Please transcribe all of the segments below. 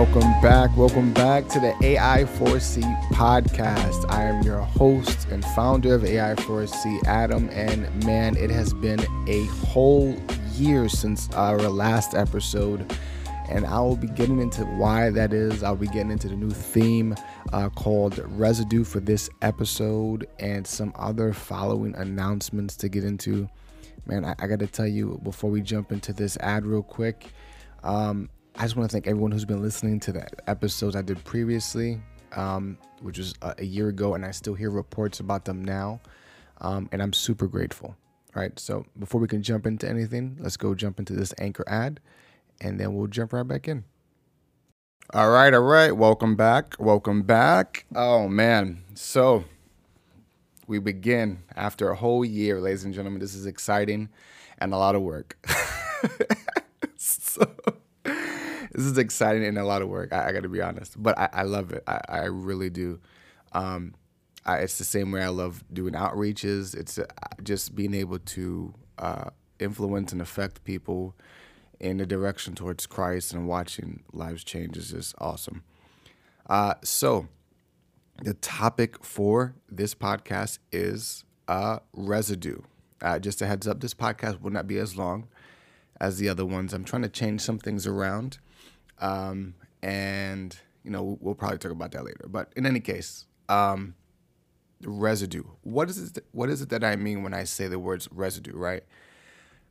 welcome back. Welcome back to the AI4C podcast. I am your host and founder of AI4C, Adam. And man, it has been a whole year since our last episode. And I will be getting into why that is. I'll be getting into the new theme uh, called Residue for this episode and some other following announcements to get into. Man, I, I got to tell you before we jump into this ad, real quick. Um, I just want to thank everyone who's been listening to the episodes I did previously, um, which was a, a, year ago, and I still hear reports about them now. Um, and I'm super grateful. All right, so before we can jump into anything, let's go jump into this anchor ad, and then we'll jump right back in. All right, all right. Welcome back. Welcome back. Oh, man. So we begin after a whole year, ladies and gentlemen. This is exciting and a lot of work. so this is exciting and a lot of work. I, I got to be honest, but I, I love it. I, I really do. Um, I, it's the same way I love doing outreaches. It's uh, just being able to uh, influence and affect people in the direction towards Christ and watching lives change is just awesome. Uh, so, the topic for this podcast is uh, residue. Uh, just a heads up, this podcast will not be as long as the other ones. I'm trying to change some things around. Um, and, you know, we'll, probably talk about that later. But in any case, um, residue. What is it? What is it that I mean when I say the words residue? Right.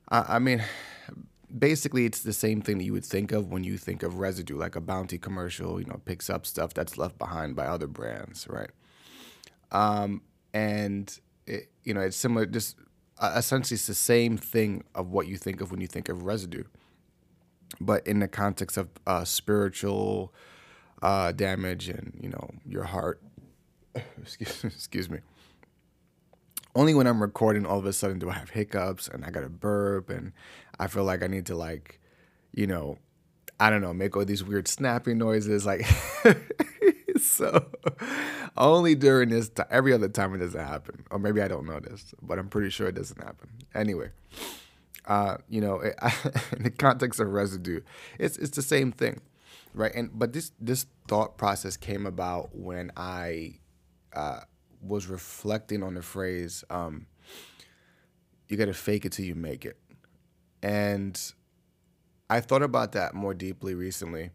I, I mean, basically, it's the same thing that you would think of when you think of residue, like a Bounty commercial. You know, picks up stuff that's left behind by other brands, right? Um, and it, you know, it's similar. Just uh, essentially, it's the same thing of what you think of when you think of residue but in the context of uh, spiritual uh, damage and you know your heart. excuse, excuse me. Only when I'm recording, all of a sudden, do I have hiccups and I got to burp and I feel like I need to like, you know, I don't know, make all these weird snapping noises. Like, so only during this time, every other time it doesn't happen. Or maybe I don't know this, but I'm pretty sure it doesn't happen. Anyway, uh, you know, it, in the context of residue, it's it's the same thing, right? And but this this thought process came about when I uh, was reflecting on the phrase, um, "You got to fake it till you make it," and I thought about that more deeply recently.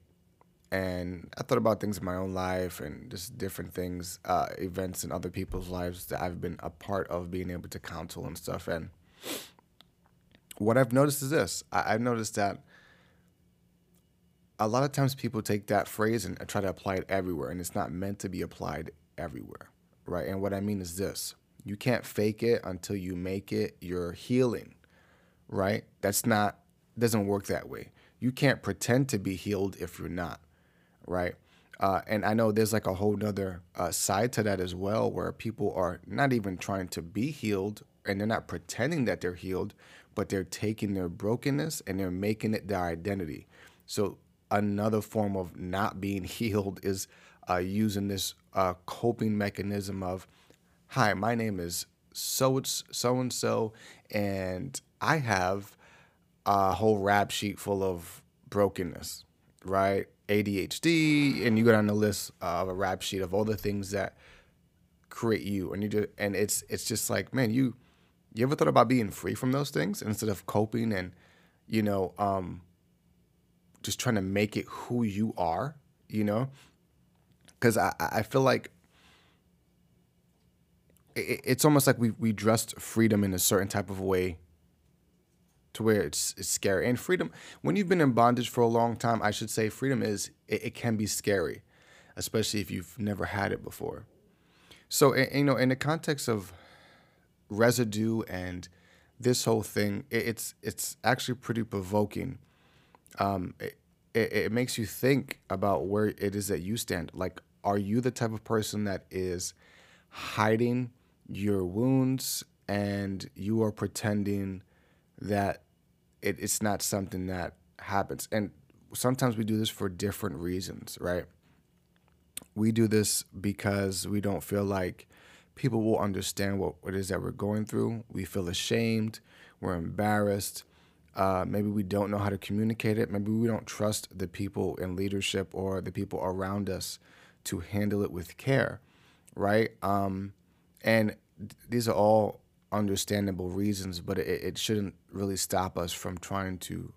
And I thought about things in my own life and just different things, uh, events in other people's lives that I've been a part of being able to counsel and stuff. And what I've noticed is this I, have noticed that a lot of times people take that phrase and try to apply it everywhere, and it's not meant to be applied everywhere, right? And what I mean is this you can't fake it until you make it your healing, right? That's not, doesn't work that way. You can't pretend to be healed if you're not, right? Uh, and I know there's like a whole nother uh, side to that as well, where people are not even trying to be healed and they're not pretending that they're healed, but they're taking their brokenness and they're making it their identity. So another form of not being healed is uh, using this uh, coping mechanism of, "Hi, my name is so so and so, and I have a whole rap sheet full of brokenness, right? ADHD, and you go down the list of a rap sheet of all the things that create you, and you just and it's it's just like, man, you you ever thought about being free from those things instead of coping and, you know, um, just trying to make it who you are, you know? Because I, I feel like it, it's almost like we, we dressed freedom in a certain type of way to where it's, it's scary. And freedom, when you've been in bondage for a long time, I should say freedom is, it, it can be scary, especially if you've never had it before. So, you know, in the context of residue and this whole thing, it, it's it's actually pretty provoking. Um, it, it, it makes you think about where it is that you stand. Like, are you the type of person that is hiding your wounds and you are pretending that it, it's not something that happens? And sometimes we do this for different reasons, right? We do this because we don't feel like people will understand what, it is that we're going through. We feel ashamed, we're embarrassed, Uh, maybe we don't know how to communicate it. Maybe we don't trust the people in leadership or the people around us to handle it with care, right? Um, and these are all understandable reasons, but it, it shouldn't really stop us from trying to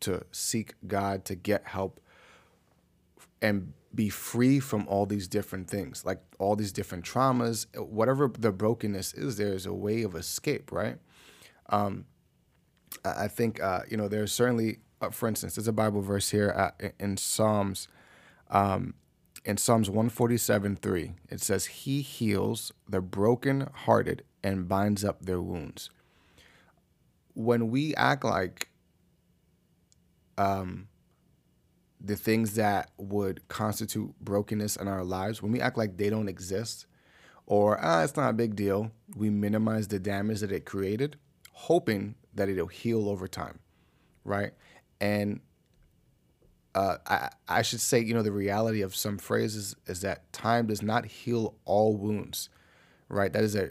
to seek God to get help and be free from all these different things, like all these different traumas, whatever the brokenness is. There is a way of escape, right? Um, I think uh, you know there's certainly, uh, for instance, there's a Bible verse here uh, in Psalms. Um, in Psalms 147 3, it says, He heals the brokenhearted and binds up their wounds. When we act like um, the things that would constitute brokenness in our lives, when we act like they don't exist, or ah, it's not a big deal, we minimize the damage that it created, hoping that it'll heal over time, right? And uh, I, I should say, you know, the reality of some phrases is that time does not heal all wounds, right? That is a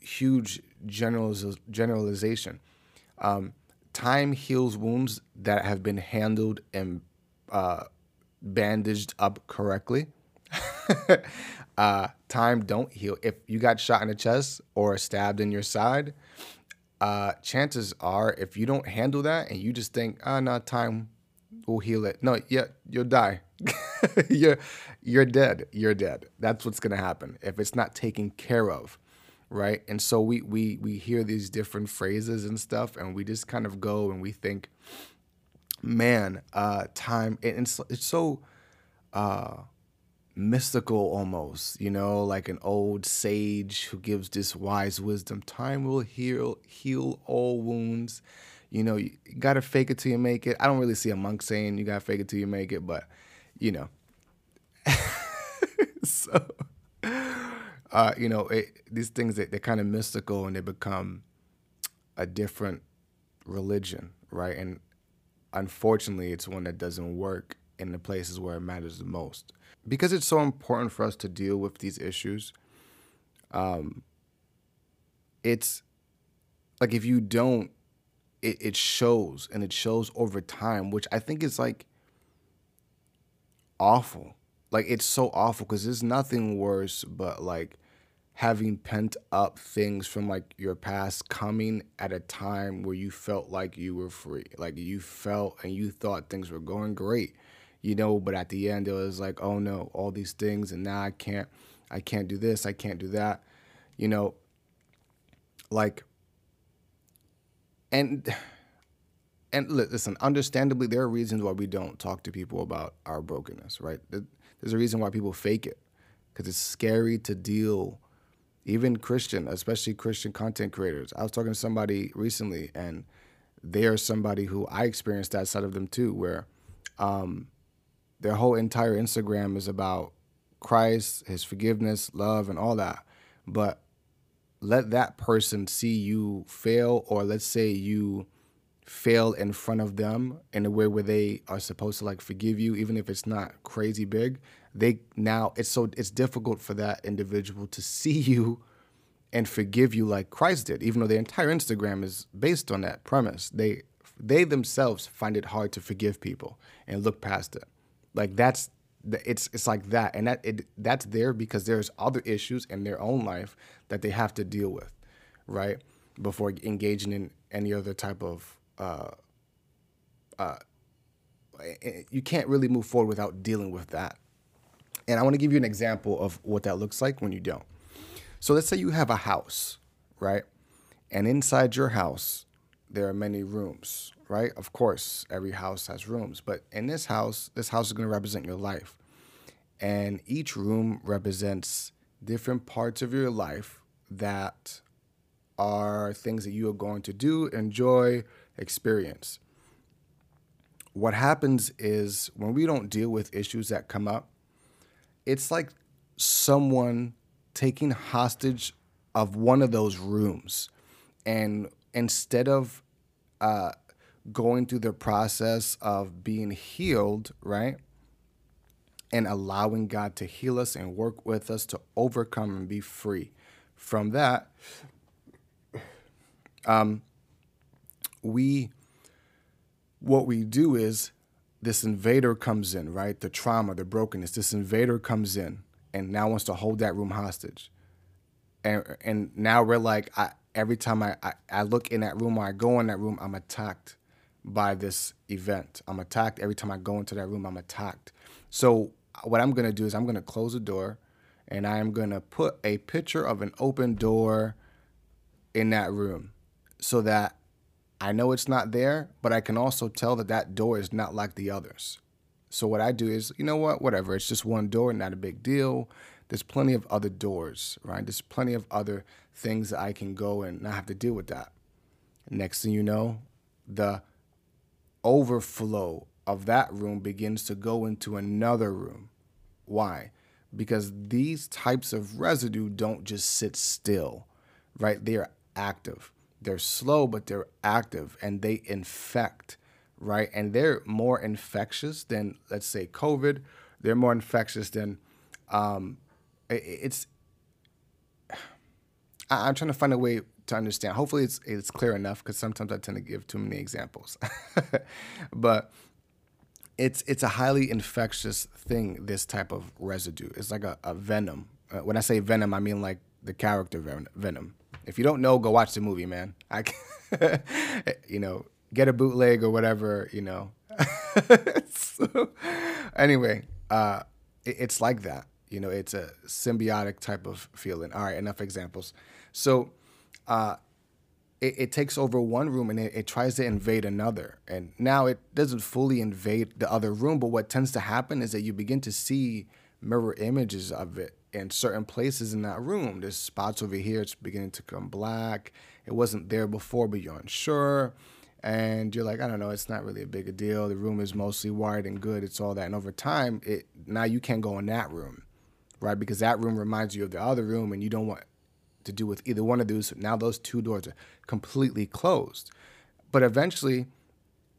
huge generaliz- generalization. Um, time heals wounds that have been handled and uh, bandaged up correctly. uh, time don't heal. If you got shot in the chest or stabbed in your side, uh, chances are if you don't handle that and you just think, ah, oh, no, time will heal it. No, yeah, you'll die. you're you're dead. You're dead. That's what's gonna happen if it's not taken care of, right? And so we we we hear these different phrases and stuff, and we just kind of go and we think, man, uh, time. It's it's so uh, mystical almost, you know, like an old sage who gives this wise wisdom. Time will heal heal all wounds you know, you gotta fake it till you make it. I don't really see a monk saying you gotta fake it till you make it, but you know. so, uh, you know, it, these things they, they're kind of mystical and they become a different religion, right? And unfortunately, it's one that doesn't work in the places where it matters the most because it's so important for us to deal with these issues. Um, it's like if you don't it, it shows and it shows over time, which I think is like awful. Like it's so awful because there's nothing worse but like having pent up things from like your past coming at a time where you felt like you were free. Like you felt and you thought things were going great. You know, but at the end it was like, oh no, all these things and now I can't I can't do this, I can't do that. You know, like and and listen, understandably, there are reasons why we don't talk to people about our brokenness, right? There's a reason why people fake it because it's scary to deal. Even Christian, especially Christian content creators. I was talking to somebody recently, and they are somebody who I experienced that side of them too, where um, their whole entire Instagram is about Christ, His forgiveness, love, and all that. But let that person see you fail, or let's say you fail in front of them in a way where they are supposed to like forgive you, even if it's not crazy big. They now it's so it's difficult for that individual to see you and forgive you like Christ did, even though their entire Instagram is based on that premise. They they themselves find it hard to forgive people and look past it. Like that's it's it's like that, and that it that's there because there's other issues in their own life that they have to deal with, right? Before engaging in any other type of uh, uh, you can't really move forward without dealing with that. And I want to give you an example of what that looks like when you don't. So let's say you have a house, right? And inside your house, there are many rooms, right? Of course, every house has rooms, but in this house, this house is going to represent your life. And each room represents different parts of your life that are things that you are going to do, enjoy, experience. What happens is when we don't deal with issues that come up, it's like someone taking hostage of one of those rooms. And instead of uh, going through the process of being healed, right? And allowing God to heal us and work with us to overcome and be free from that, um, we what we do is this invader comes in, right? The trauma, the brokenness. This invader comes in and now wants to hold that room hostage. And and now we're like, I, every time I, I, I look in that room or I go in that room, I'm attacked by this event. I'm attacked every time I go into that room. I'm attacked. So uh, what I'm gonna do is I'm gonna close the door, and I am gonna put a picture of an open door in that room, so that I know it's not there, but I can also tell that that door is not like the others. So what I do is, you know what, whatever. It's just one door, not a big deal. There's plenty of other doors, right? There's plenty of other things that I can go and not have to deal with that. Next thing you know, the overflow of that room begins to go into another room. Why? Because these types of residue don't just sit still, right? They are active. They're slow, but they're active and they infect, right? And they're more infectious than, let's say, COVID. They're more infectious than, um, it's, I'm trying to find a way to understand. Hopefully, it's it's clear enough because sometimes I tend to give too many examples. but it's it's a highly infectious thing. This type of residue. It's like a, a venom. Uh, when I say venom, I mean like the character venom. If you don't know, go watch the movie, man. I, you know, get a bootleg or whatever. You know. so, anyway, uh, it, it's like that. You know, it's a symbiotic type of feeling. All right, enough examples. So uh, it, it, takes over one room and it, it, tries to invade another. And now it doesn't fully invade the other room, but what tends to happen is that you begin to see mirror images of it in certain places in that room. There's spots over here, it's beginning to come black. It wasn't there before, but you're unsure. And you're like, I don't know, it's not really a big a deal. The room is mostly wired and good. It's all that. And over time, it now you can't go in that room, right? Because that room reminds you of the other room, and you don't want to do with either one of those. Now those two doors are completely closed. But eventually,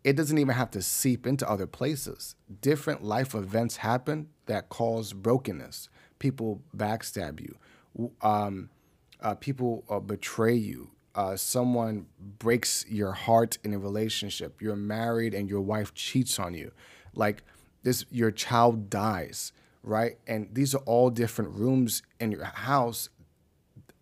it doesn't even have to seep into other places. Different life events happen that cause brokenness. People backstab you. Um, uh, people uh, betray you. Uh, someone breaks your heart in a relationship. You're married and your wife cheats on you. Like this, your child dies, right? And these are all different rooms in your house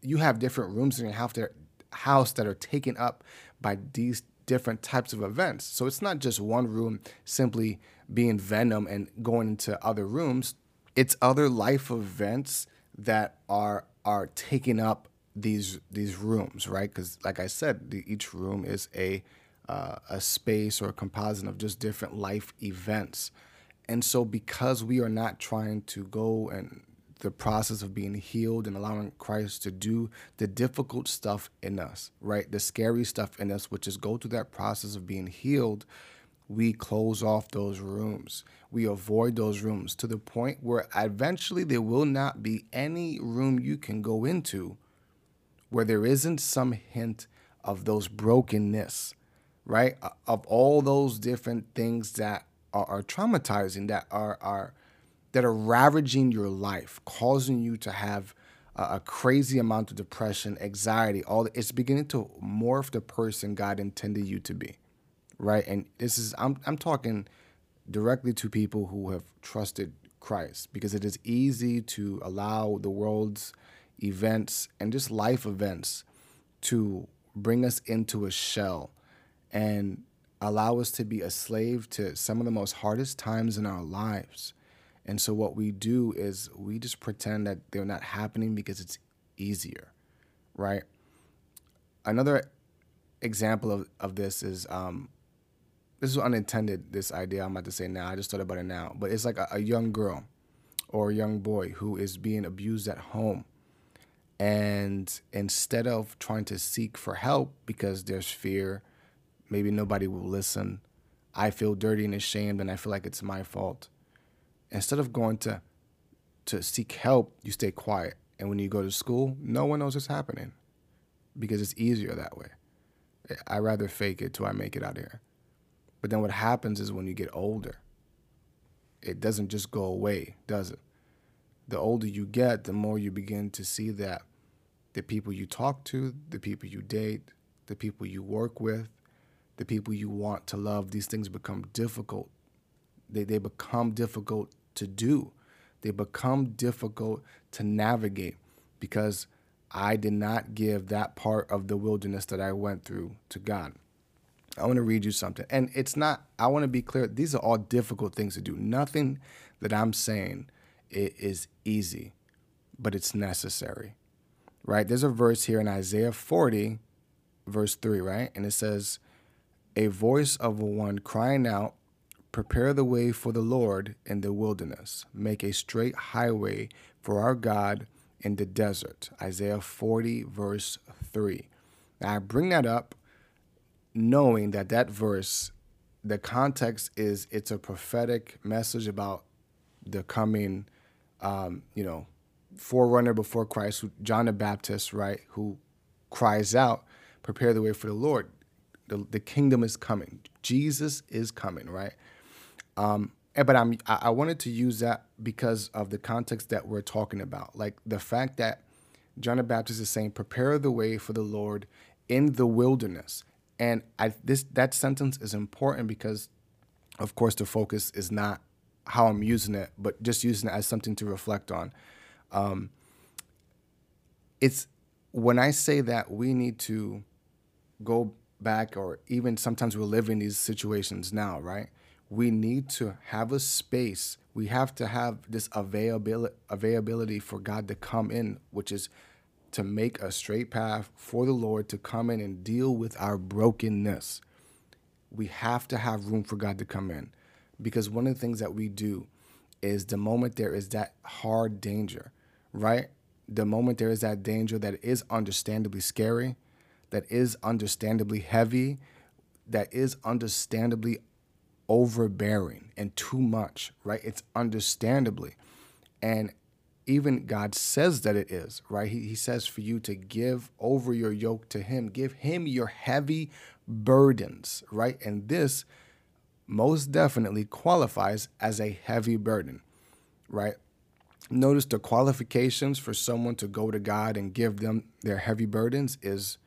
you have different rooms in your house that, house that are taken up by these different types of events. So it's not just one room simply being venom and going into other rooms. It's other life events that are are taking up these these rooms, right? Because like I said, the, each room is a uh, a space or a composite of just different life events. And so because we are not trying to go and the process of being healed and allowing Christ to do the difficult stuff in us, right? The scary stuff in us, which is go through that process of being healed, we close off those rooms. We avoid those rooms to the point where eventually there will not be any room you can go into where there isn't some hint of those brokenness, right? Of all those different things that are, are traumatizing, that are are that are ravaging your life, causing you to have a, a crazy amount of depression, anxiety, all it's beginning to morph the person God intended you to be. Right? And this is I'm I'm talking directly to people who have trusted Christ because it is easy to allow the world's events and just life events to bring us into a shell and allow us to be a slave to some of the most hardest times in our lives. And so what we do is we just pretend that they're not happening because it's easier, right? Another example of, of this is um, this is unintended, this idea I'm about to say now. I just thought about it now. But it's like a, a young girl or a young boy who is being abused at home. And instead of trying to seek for help because there's fear, maybe nobody will listen, I feel dirty and ashamed and I feel like it's my fault instead of going to to seek help, you stay quiet. And when you go to school, no one knows what's happening because it's easier that way. I rather fake it till I make it out here. But then what happens is when you get older, it doesn't just go away, does it? The older you get, the more you begin to see that the people you talk to, the people you date, the people you work with, the people you want to love, these things become difficult. They, they become difficult to do. They become difficult to navigate because I did not give that part of the wilderness that I went through to God. I want to read you something. And it's not, I want to be clear, these are all difficult things to do. Nothing that I'm saying is easy, but it's necessary, right? There's a verse here in Isaiah 40, verse 3, right? And it says, A voice of one crying out, Prepare the way for the Lord in the wilderness, make a straight highway for our God in the desert. Isaiah 40, verse 3. Now, I bring that up knowing that that verse, the context is it's a prophetic message about the coming, um, you know, forerunner before Christ, who, John the Baptist, right, who cries out, prepare the way for the Lord. The, the kingdom is coming. Jesus is coming, right? Um, but I'm I wanted to use that because of the context that we're talking about, like the fact that John the Baptist is saying, "Prepare the way for the Lord in the wilderness." And I this that sentence is important because, of course, the focus is not how I'm using it, but just using it as something to reflect on. Um, it's when I say that we need to go back, or even sometimes we're living these situations now, right? We need to have a space. We have to have this availability availability for God to come in, which is to make a straight path for the Lord to come in and deal with our brokenness. We have to have room for God to come in because one of the things that we do is the moment there is that hard danger, right? The moment there is that danger that is understandably scary, that is understandably heavy, that is understandably overbearing and too much, right? It's understandably. And even God says that it is, right? He, he says for you to give over your yoke to Him, give Him your heavy burdens, right? And this most definitely qualifies as a heavy burden, right? Notice the qualifications for someone to go to God and give them their heavy burdens is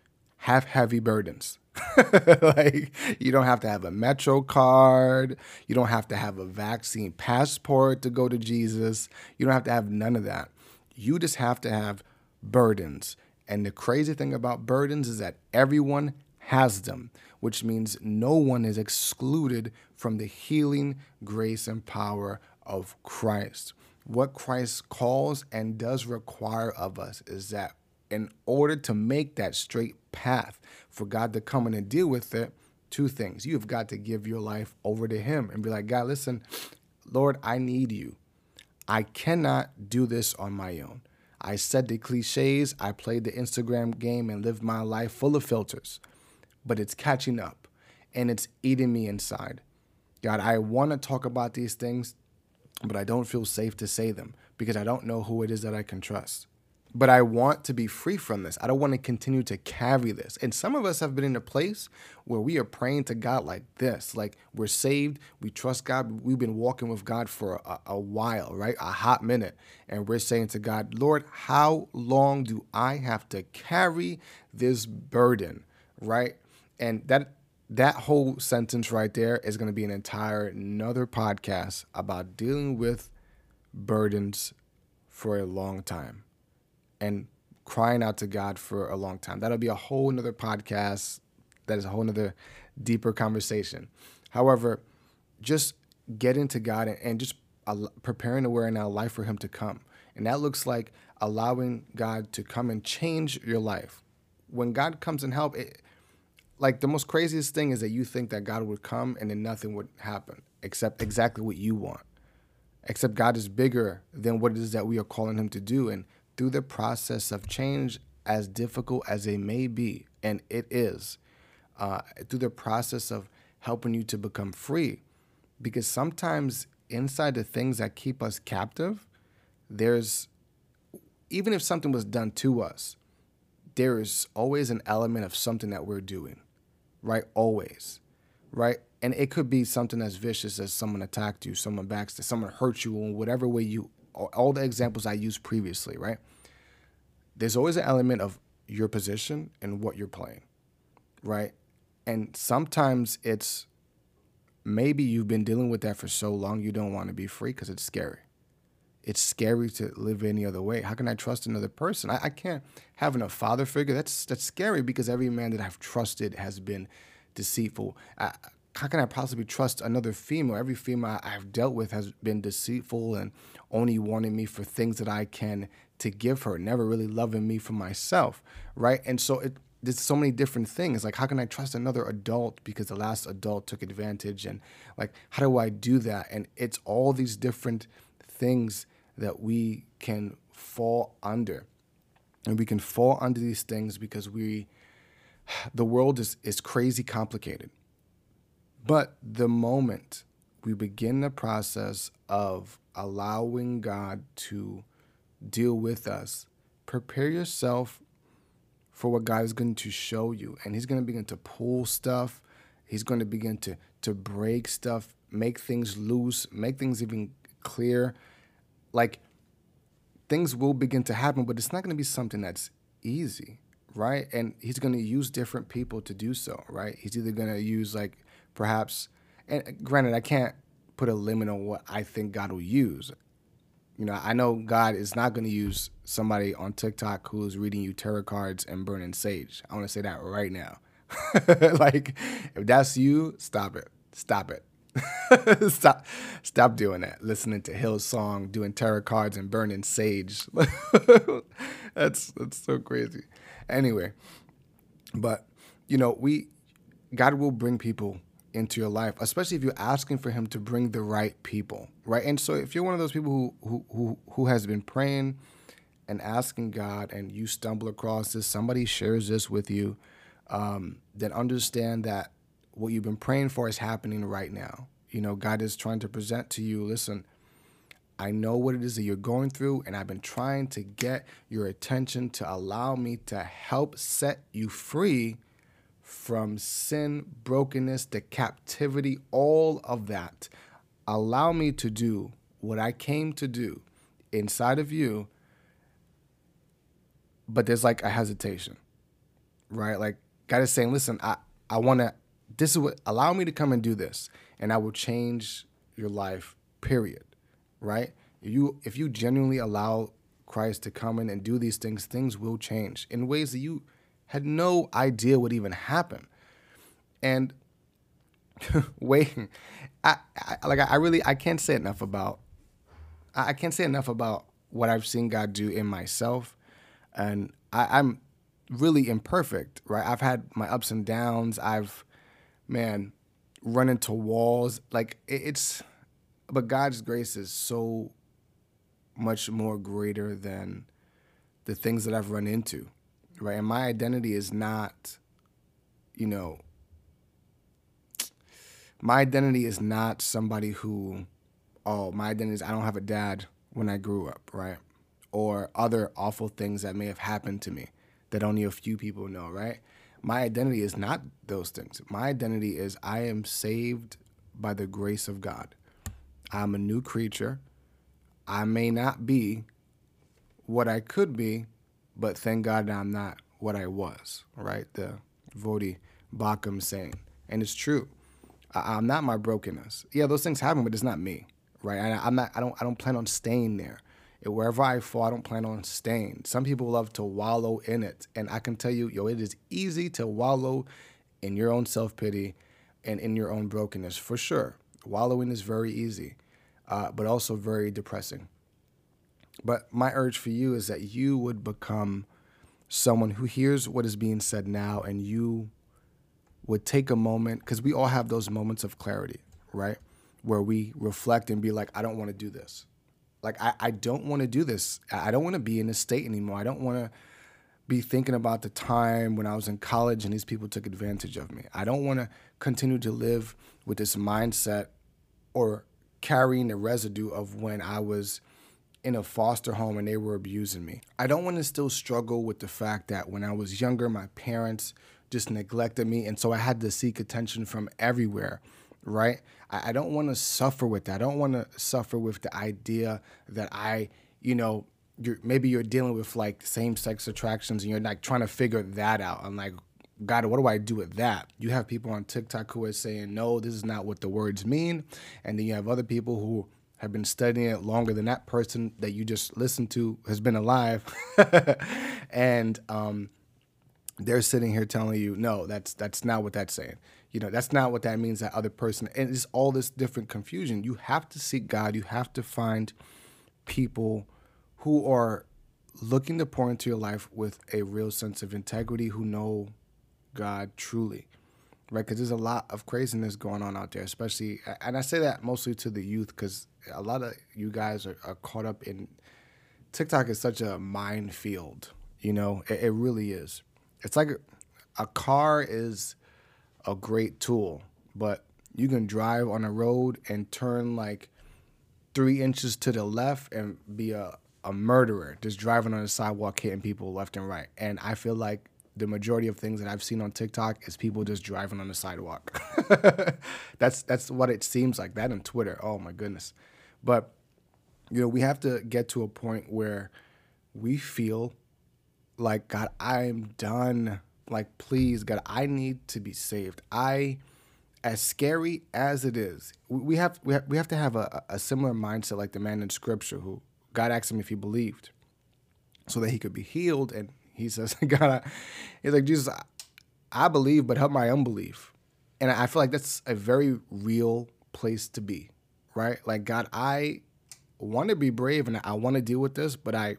have heavy burdens. like you don't have to have a metro card. You don't have to have a vaccine passport to go to jesus. You don't have to have none of that. You just have to have burdens. And the crazy thing about burdens is that everyone has them which means no one is excluded from the healing grace and power of christ. What christ calls and does require of us is that in order to make that straight path for God to come in and deal with it, two things. You've got to give your life over to Him and be like, God, listen, Lord, I need you. I cannot do this on my own. I said the cliches, I played the Instagram game and lived my life full of filters, but it's catching up and it's eating me inside. God, I want to talk about these things, but I don't feel safe to say them because I don't know who it is that I can trust but I want to be free from this. I don't want to continue to carry this. And some of us have been in a place where we are praying to God like this. Like we're saved, we trust God, we've been walking with God for a, a while, right? A hot minute. And we're saying to God, Lord, how long do I have to carry this burden, right? And that that whole sentence right there is going to be an entire another podcast about dealing with burdens for a long time and crying out to God for a long time. That'll be a whole nother podcast. That is a whole nother deeper conversation. However, just getting to God and, just preparing to wear in our life for Him to come. And that looks like allowing God to come and change your life. When God comes and help, it, like the most craziest thing is that you think that God would come and then nothing would happen except exactly what you want. Except God is bigger than what it is that we are calling Him to do. And through the process of change, as difficult as it may be, and it is, uh, through the process of helping you to become free. Because sometimes inside the things that keep us captive, there's, even if something was done to us, there is always an element of something that we're doing, right? Always, right? And it could be something as vicious as someone attacked you, someone backstabbed, someone hurt you in whatever way you all the examples I used previously, right? There's always an element of your position and what you're playing, right? And sometimes it's maybe you've been dealing with that for so long you don't want to be free because it's scary. It's scary to live any other way. How can I trust another person? I, I can't have a father figure. That's that's scary because every man that I've trusted has been deceitful. I, how can I possibly trust another female? Every female I've dealt with has been deceitful and only wanting me for things that I can to give her, never really loving me for myself, right? And so it, there's so many different things. Like, how can I trust another adult because the last adult took advantage? And like, how do I do that? And it's all these different things that we can fall under. And we can fall under these things because we, the world is, is crazy complicated but the moment we begin the process of allowing God to deal with us, prepare yourself for what God is going to show you. And He's going to begin to pull stuff, He's going to begin to, to break stuff, make things loose, make things even clear. Like things will begin to happen, but it's not going to be something that's easy, right? And He's going to use different people to do so, right? He's either going to use like perhaps. And granted, I can't put a limit on what I think God will use. You know, I know God is not going to use somebody on TikTok who is reading you tarot cards and burning sage. I want to say that right now. like, if that's you, stop it. Stop it. stop stop doing that. Listening to Hillsong, doing tarot cards and burning sage. that's that's so crazy. Anyway, but you know, we God will bring people into your life, especially if you're asking for him to bring the right people, right? And so if you're one of those people who who who, has been praying and asking God and you stumble across this, somebody shares this with you, um, then understand that what you've been praying for is happening right now. You know, God is trying to present to you, listen, I know what it is that you're going through, and I've been trying to get your attention to allow me to help set you free from sin, brokenness, the captivity, all of that. Allow me to do what I came to do inside of you. But there's like a hesitation, right? Like God is saying, listen, I, I want to, this is what, allow me to come and do this, and I will change your life, period, right? You, if you genuinely allow Christ to come in and do these things, things will change in ways that you had no idea what even happened. And wait, I, I like I really I can't say enough about I can't say enough about what I've seen God do in myself, and I, I'm really imperfect, right? I've had my ups and downs. I've man run into walls. Like it's, but God's grace is so much more greater than the things that I've run into right? And my identity is not, you know, my identity is not somebody who, oh, my identity is I don't have a dad when I grew up, right? Or other awful things that may have happened to me that only a few people know, right? My identity is not those things. My identity is I am saved by the grace of God. I'm a new creature. I may not be what I could be, but thank God that I'm not what I was, right? The Voddie Baucham saying. And it's true. I, am not my brokenness. Yeah, those things happen, but it's not me, right? I, I'm not. I don't. I don't plan on staying there. Wherever I fall, I don't plan on staying. Some people love to wallow in it, and I can tell you, yo, it is easy to wallow in your own self pity and in your own brokenness for sure. Wallowing is very easy, uh, but also very depressing. But my urge for you is that you would become someone who hears what is being said now and you would take a moment, because we all have those moments of clarity, right? Where we reflect and be like, I don't want to do this. Like, I, I don't want to do this. I don't want to be in this state anymore. I don't want to be thinking about the time when I was in college and these people took advantage of me. I don't want to continue to live with this mindset or carrying the residue of when I was in a foster home and they were abusing me. I don't want to still struggle with the fact that when I was younger, my parents just neglected me. And so I had to seek attention from everywhere, right? I, I don't want to suffer with that. I don't want to suffer with the idea that I, you know, you're, maybe you're dealing with like same sex attractions and you're like trying to figure that out. I'm like, God, what do I do with that? You have people on TikTok who are saying, no, this is not what the words mean. And then you have other people who have been studying it longer than that person that you just listened to has been alive. and um, they're sitting here telling you, no, that's that's not what that's saying. You know, that's not what that means. That other person, and it's all this different confusion. You have to seek God. You have to find people who are looking to pour into your life with a real sense of integrity, who know God truly, right? Because there's a lot of craziness going on out there, especially, and I say that mostly to the youth, because a lot of you guys are, are, caught up in TikTok is such a minefield, you know, it, it really is. It's like a, a car is a great tool, but you can drive on a road and turn like three inches to the left and be a, a murderer just driving on the sidewalk hitting people left and right. And I feel like the majority of things that I've seen on TikTok is people just driving on the sidewalk. that's that's what it seems like. That and Twitter. Oh my goodness. But you know, we have to get to a point where we feel like God, I'm done. Like, please, God, I need to be saved. I, as scary as it is, we have we have, we have to have a, a similar mindset like the man in Scripture who God asked him if he believed, so that he could be healed, and he says, God, I, he's like Jesus, I, I believe, but help my unbelief, and I feel like that's a very real place to be, right? Like God, I want to be brave and I want to deal with this, but I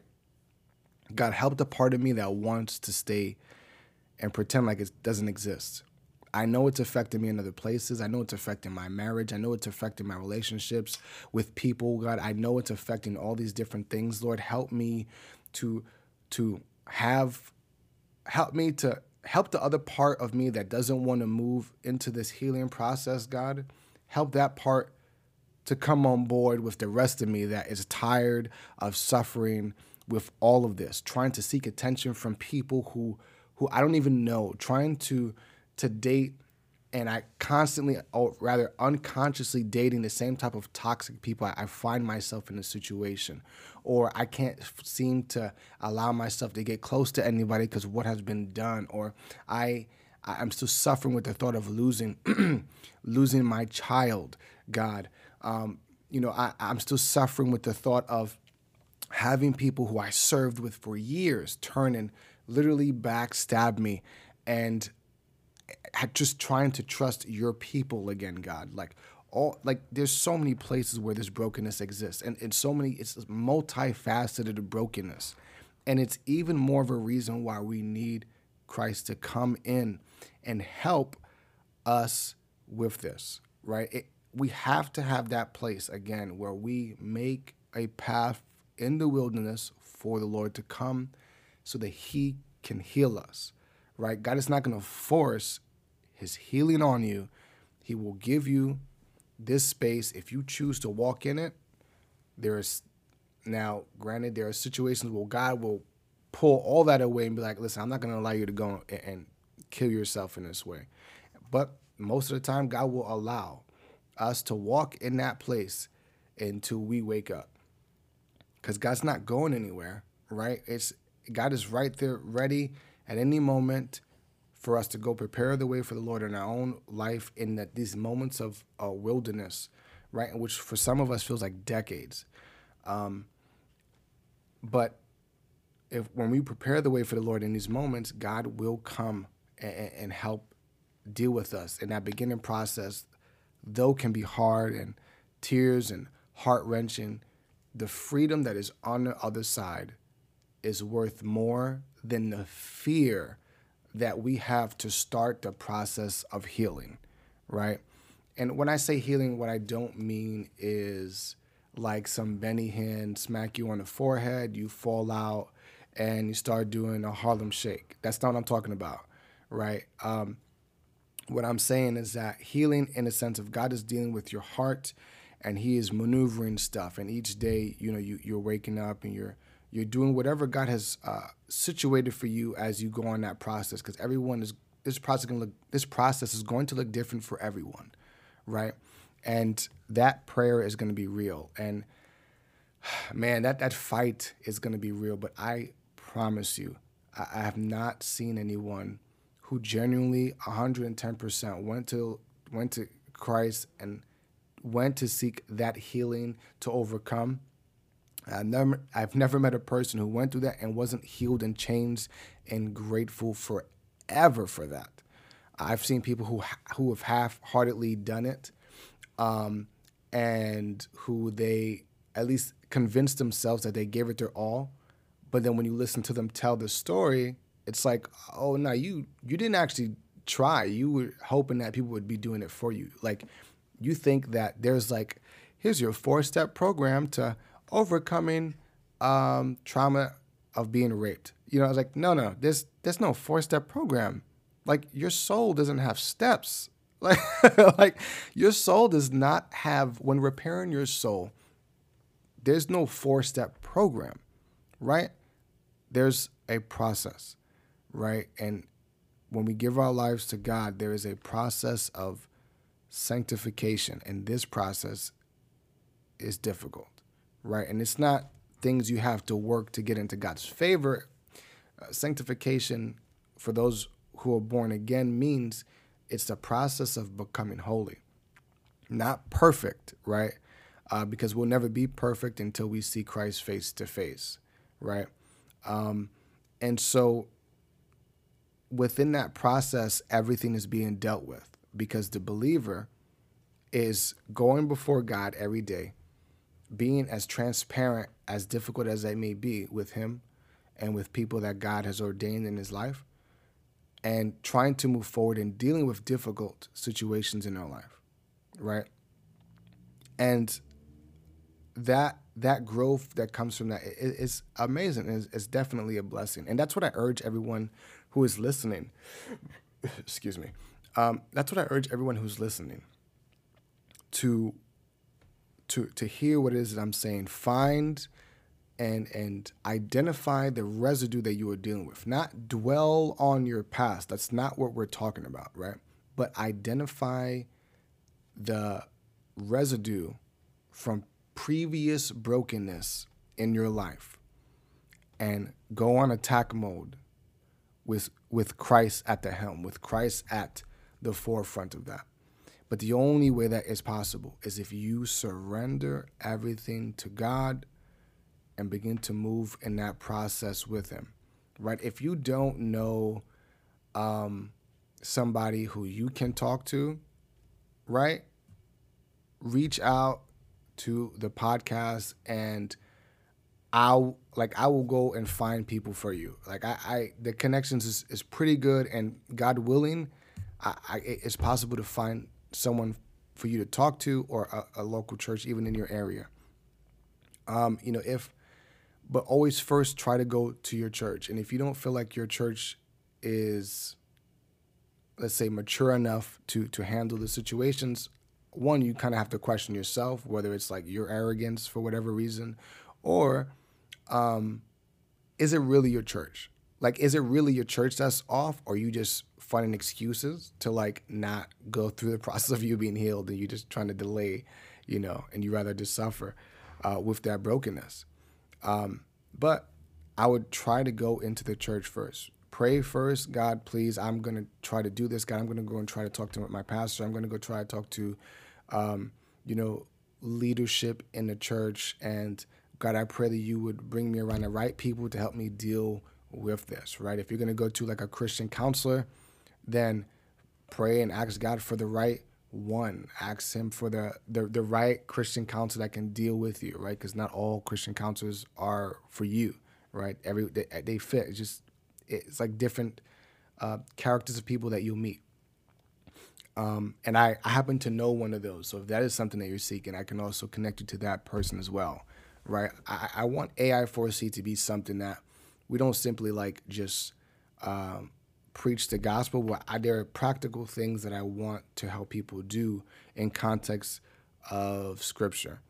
God help the part of me that wants to stay and pretend like it doesn't exist. I know it's affecting me in other places. I know it's affecting my marriage. I know it's affecting my relationships with people. God, I know it's affecting all these different things. Lord, help me to to have help me to help the other part of me that doesn't want to move into this healing process, God. Help that part to come on board with the rest of me that is tired of suffering with all of this, trying to seek attention from people who who I don't even know, trying to to date and I constantly or rather unconsciously dating the same type of toxic people I, I find myself in a situation. Or I can't seem to allow myself to get close to anybody because what has been done. Or I I'm still suffering with the thought of losing losing my child God. Um, you know I, I'm still suffering with the thought of having people who I served with for years turn and literally backstab me. And just trying to trust your people again, God. Like all like there's so many places where this brokenness exists and it's so many it's multifaceted brokenness. And it's even more of a reason why we need Christ to come in and help us with this, right? It, we have to have that place again where we make a path in the wilderness for the Lord to come so that He can heal us, right? God is not going to force His healing on you. He will give you this space if you choose to walk in it. There is now, granted, there are situations where God will pull all that away and be like, listen, I'm not going to allow you to go and, kill yourself in this way. But most of the time, God will allow us to walk in that place until we wake up because God's not going anywhere, right? It's God is right there, ready at any moment for us to go prepare the way for the Lord in our own life in that these moments of uh, wilderness, right? Which for some of us feels like decades. Um, but if when we prepare the way for the Lord in these moments, God will come and, and help deal with us in that beginning process, though can be hard and tears and heart wrenching the freedom that is on the other side is worth more than the fear that we have to start the process of healing, right? And when I say healing, what I don't mean is like some Benny Hinn smack you on the forehead, you fall out, and you start doing a Harlem Shake. That's not what I'm talking about, right? Um, what I'm saying is that healing, in the sense of God is dealing with your heart and he is maneuvering stuff. And each day, you know, you, you're waking up and you're you're doing whatever God has uh, situated for you as you go on that process. Because everyone is this process going look this process is going to look different for everyone, right? And that prayer is going to be real. And man, that that fight is going to be real. But I promise you, I, I have not seen anyone who genuinely 110% went to went to Christ and went to seek that healing to overcome. I've never, I've never met a person who went through that and wasn't healed and changed and grateful forever for that. I've seen people who who have half-heartedly done it, um, and who they at least convinced themselves that they gave it their all, but then when you listen to them tell the story, it's like, oh no, you you didn't actually try. You were hoping that people would be doing it for you. Like you think that there's like, here's your four step program to overcoming um, trauma of being raped. You know, I was like, no, no, there's there's no four step program. Like your soul doesn't have steps. Like like your soul does not have when repairing your soul. There's no four step program, right? There's a process, right? And when we give our lives to God, there is a process of sanctification. And this process is difficult, right? And it's not things you have to work to get into God's favor. Uh, sanctification, for those who are born again, means it's the process of becoming holy. Not perfect, right? Uh, because we'll never be perfect until we see Christ face to face, right? Um, and so within that process, everything is being dealt with because the believer is going before God every day, being as transparent, as difficult as that may be with Him and with people that God has ordained in His life, and trying to move forward and dealing with difficult situations in our life, right? And that that growth that comes from that is amazing. It's, it's definitely a blessing, and that's what I urge everyone who is listening. Excuse me. Um, that's what I urge everyone who's listening to to to hear what it is that I'm saying. Find and and identify the residue that you are dealing with. Not dwell on your past. That's not what we're talking about, right? But identify the residue from previous brokenness in your life and go on attack mode with with Christ at the helm, with Christ at the forefront of that. But the only way that is possible is if you surrender everything to God and begin to move in that process with Him, right? If you don't know um, somebody who you can talk to, right? Reach out to the podcast and I'll like I will go and find people for you. Like I, I the connections is, is pretty good and God willing, I, I, it's possible to find someone for you to talk to or a, a local church even in your area. Um, you know, if but always first try to go to your church. And if you don't feel like your church is let's say mature enough to to handle the situations, one you kind of have to question yourself whether it's like your arrogance for whatever reason or um, is it really your church? Like, is it really your church that's off, or you just finding excuses to like not go through the process of you being healed, and you just trying to delay, you know, and you rather just suffer uh, with that brokenness? Um, but I would try to go into the church first. Pray first, God, please. I'm gonna try to do this. God, I'm gonna go and try to talk to my pastor. I'm gonna go try to talk to, um, you know, leadership in the church and God, I pray that you would bring me around the right people to help me deal with this, right? If you're going to go to like a Christian counselor, then pray and ask God for the right one. Ask him for the the, the right Christian counselor that can deal with you, right? Because not all Christian counselors are for you, right? Every they, they fit. It's just it's like different uh, characters of people that you'll meet. Um, and I, I happen to know one of those. So if that is something that you're seeking, I can also connect you to that person as well right? I, I want AI4C to be something that we don't simply like just um, preach the gospel, but I, there are practical things that I want to help people do in context of scripture,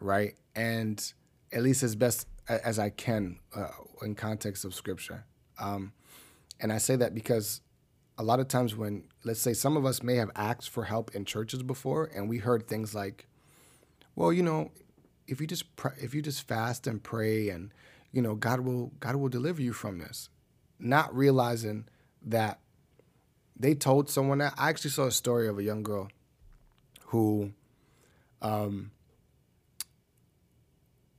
right? And at least as best as I can uh, in context of scripture. Um, and I say that because a lot of times when, let's say, some of us may have asked for help in churches before, and we heard things like, well, you know, if you just pray, if you just fast and pray and you know God will God will deliver you from this, not realizing that they told someone that. I actually saw a story of a young girl who um,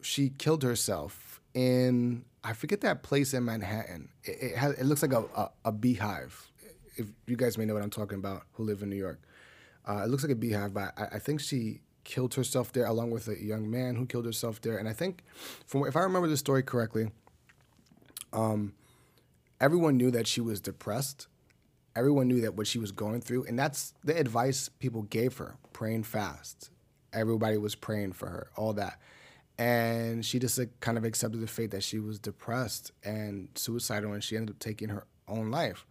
she killed herself in I forget that place in Manhattan. It, it, has, it looks like a, a, a, beehive. If you guys may know what I'm talking about, who live in New York, uh, it looks like a beehive. But I, I, think she killed herself there along with a young man who killed herself there. And I think, from if I remember the story correctly, um, everyone knew that she was depressed. Everyone knew that what she was going through, and that's the advice people gave her: praying fast. Everybody was praying for her, all that and she just like, kind of accepted the fate that she was depressed and suicidal and she ended up taking her own life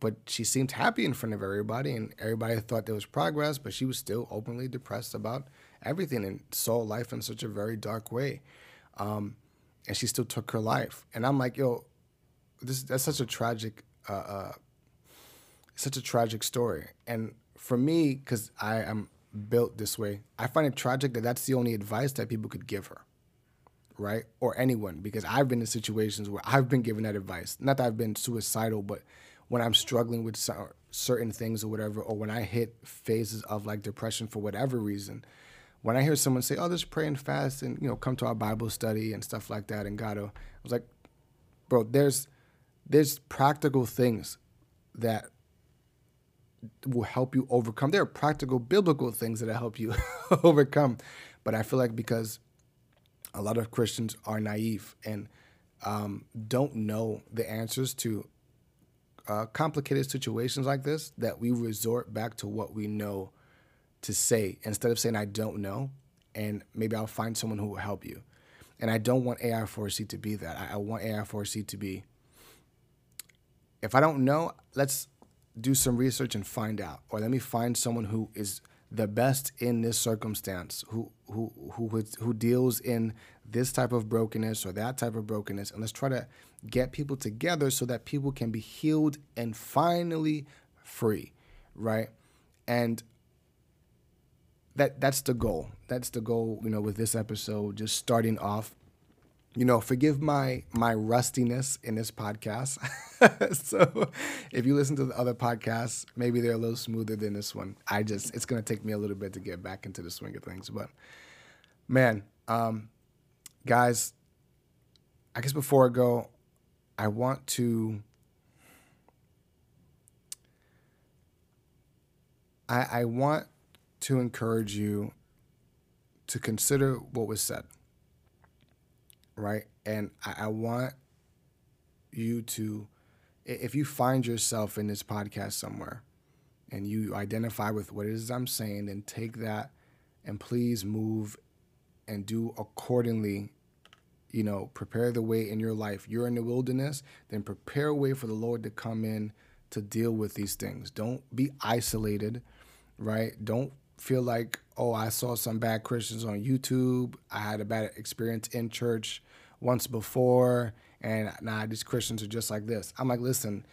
but she seemed happy in front of everybody and everybody thought there was progress but she was still openly depressed about everything and saw life in such a very dark way um, and she still took her life and i'm like yo this that's such a tragic uh, uh, such a tragic story and for me because i am built this way. I find it tragic that that's the only advice that people could give her, right? Or anyone, because I've been in situations where I've been given that advice. Not that I've been suicidal, but when I'm struggling with certain things or whatever, or when I hit phases of like depression for whatever reason, when I hear someone say, "Oh, just pray and fast and you know come to our Bible study and stuff like that," and God, I was like, "Bro, there's there's practical things that will help you overcome. There are practical biblical things that help you overcome, but I feel like because a lot of Christians are naive and um, don't know the answers to uh, complicated situations like this, that we resort back to what we know to say instead of saying I don't know, and maybe I'll find someone who will help you. And I don't want AI4C to be that. I, I want AI4C to be if I don't know, let's do some research and find out, or let me find someone who is the best in this circumstance, who who who who deals in this type of brokenness or that type of brokenness, and let's try to get people together so that people can be healed and finally free, right? And that that's the goal. That's the goal, you know, with this episode, just starting off you know, forgive my my rustiness in this podcast. so, if you listen to the other podcasts, maybe they're a little smoother than this one. I just it's gonna take me a little bit to get back into the swing of things, but man, um, guys, I guess before I go, I want to. I, I want to encourage you to consider what was said right? And I, I want you to, if you find yourself in this podcast somewhere and you identify with what it is I'm saying, then take that and please move and do accordingly. You know, prepare the way in your life. You're in the wilderness, then prepare a way for the Lord to come in to deal with these things. Don't be isolated, right? Don't feel like, oh, I saw some bad Christians on YouTube. I had a bad experience in church once before, and nah, these Christians are just like this. I'm like, listen,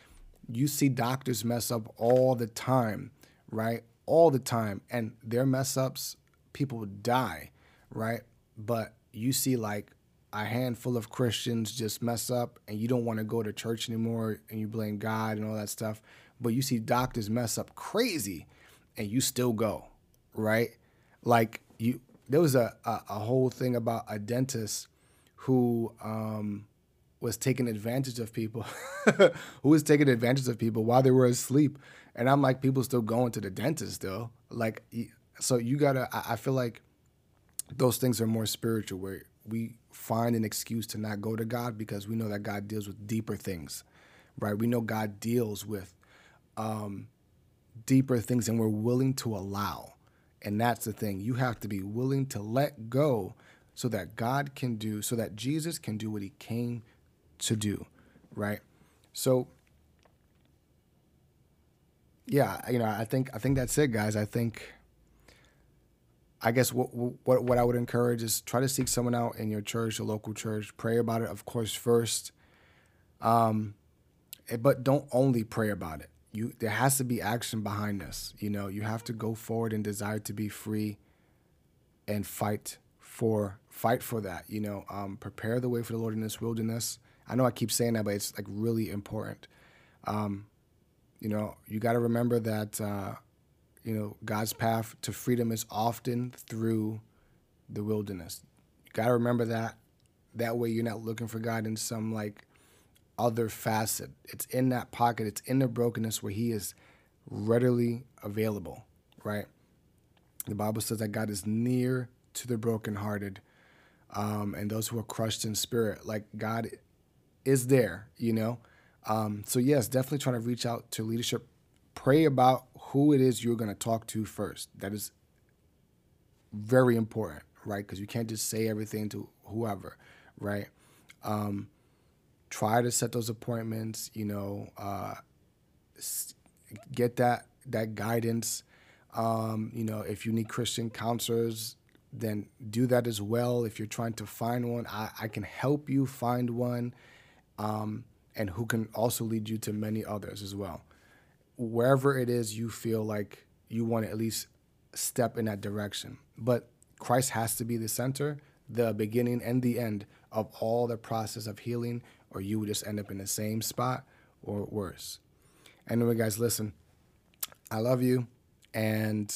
you see doctors mess up all the time, right? All the time, and their mess ups, people die, right? But you see like a handful of Christians just mess up, and you don't want to go to church anymore, and you blame God and all that stuff. But you see doctors mess up crazy, and you still go, right? Like you, there was a, a, a whole thing about a dentist who um, was taking advantage of people, who was taking advantage of people while they were asleep. And I'm like, people still going to the dentist still. Like, so you gotta, I feel like those things are more spiritual where we find an excuse to not go to God because we know that God deals with deeper things, right? We know God deals with um, deeper things and we're willing to allow. And that's the thing. You have to be willing to let go so that God can do, so that Jesus can do what he came to do, right? So, yeah, you know, I think I think that's it, guys. I think, I guess what what what I would encourage is try to seek someone out in your church, your local church. Pray about it, of course, first. Um, eh, but don't only pray about it. You there has to be action behind this. You know, you have to go forward and desire to be free, and fight for fight for that. You know, um, prepare the way for the Lord in this wilderness. I know I keep saying that, but it's like really important. Um, you know, you got to remember that, uh, you know, God's path to freedom is often through the wilderness. You got to remember that. That way you're not looking for God in some like other facet. It's in that pocket, it's in the brokenness where He is readily available, right? The Bible says that God is near to the brokenhearted um, and those who are crushed in spirit. Like God is there, you know? Um, so, yes, definitely trying to reach out to leadership. Pray about who it is you're going to talk to first. That is very important, right? Because you can't just say everything to whoever, right? Um, try to set those appointments, you know, uh, get that that guidance. Um, you know, if you need Christian counselors, then do that as well. If you're trying to find one, I, I can help you find one, um, and who can also lead you to many others as well. Wherever it is you feel like you want to at least step in that direction. But Christ has to be the center, the beginning and the end of all the process of healing, or you would just end up in the same spot or worse. Anyway, guys, listen, I love you. And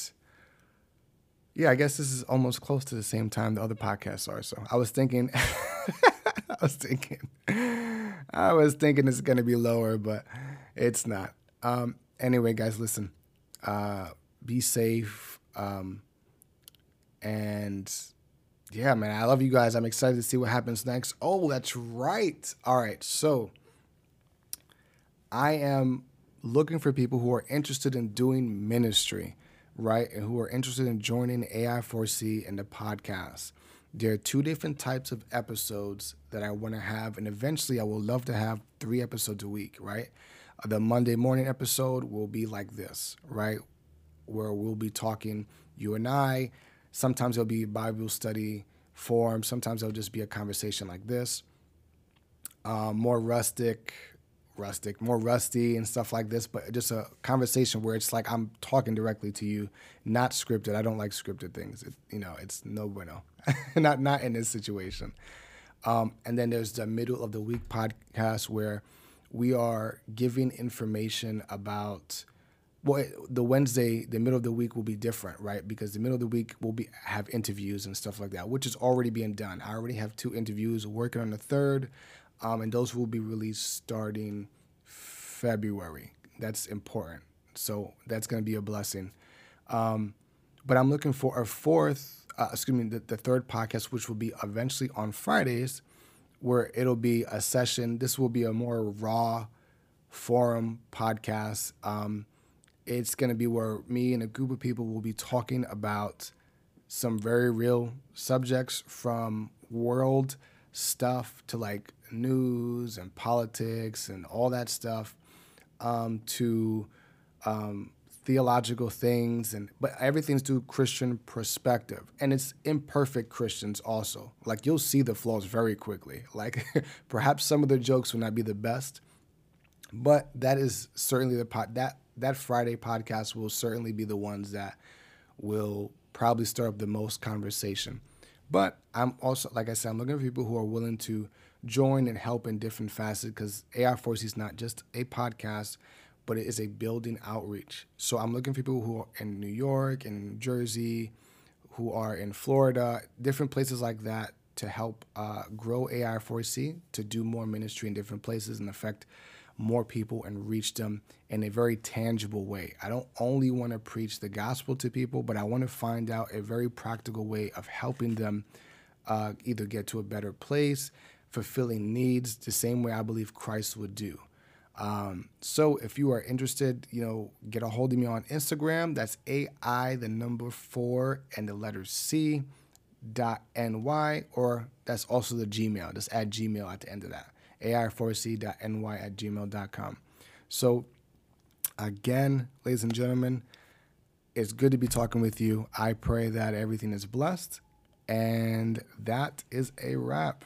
yeah, I guess this is almost close to the same time the other podcasts are. So I was thinking, I was thinking, I was thinking it's going to be lower, but it's not. Um, anyway, guys, listen, uh, be safe. Um, and yeah, man, I love you guys. I'm excited to see what happens next. Oh, that's right. All right. So I am looking for people who are interested in doing ministry right, and who are interested in joining AI4C and the podcast. There are two different types of episodes that I want to have, and eventually I will love to have three episodes a week, right? The Monday morning episode will be like this, right? Where we'll be talking, you and I. Sometimes it'll be Bible study form, sometimes it'll just be a conversation like this. Um, more rustic, rustic, more rusty and stuff like this, but just a conversation where it's like I'm talking directly to you, not scripted. I don't like scripted things. It, you know, it's no bueno. not not in this situation. Um, and then there's the middle of the week podcast where we are giving information about well the wednesday the middle of the week will be different right because the middle of the week will be have interviews and stuff like that which is already being done i already have two interviews working on the third um, and those will be released starting February. That's important. So that's going to be a blessing. Um, but I'm looking for a fourth, uh, excuse me, the, the third podcast, which will be eventually on Fridays, where it'll be a session. This will be a more raw forum podcast. Um, it's going to be where me and a group of people will be talking about some very real subjects from world stuff to like news and politics and all that stuff um, to um, theological things and but everything's through Christian perspective. And it's imperfect Christians also. Like you'll see the flaws very quickly. Like perhaps some of the jokes will not be the best but that is certainly the pot that that Friday podcast will certainly be the ones that will probably stir up the most conversation but I'm also, like I said, I'm looking for people who are willing to join and help in different facets because AI4C is not just a podcast, but it is a building outreach. So I'm looking for people who are in New York and Jersey, who are in Florida, different places like that to help uh, grow AI4C, to do more ministry in different places and affect more people and reach them in a very tangible way. I don't only want to preach the gospel to people, but I want to find out a very practical way of helping them uh, either get to a better place, fulfilling needs the same way I believe Christ would do. Um, so if you are interested, you know, get a hold of me on Instagram. That's AI, the number four, and the letter C dot ny, or that's also the Gmail. Just add Gmail at the end of that ai4c.ny at gmail.com. So, again, ladies and gentlemen, it's good to be talking with you. I pray that everything is blessed. And that is a wrap.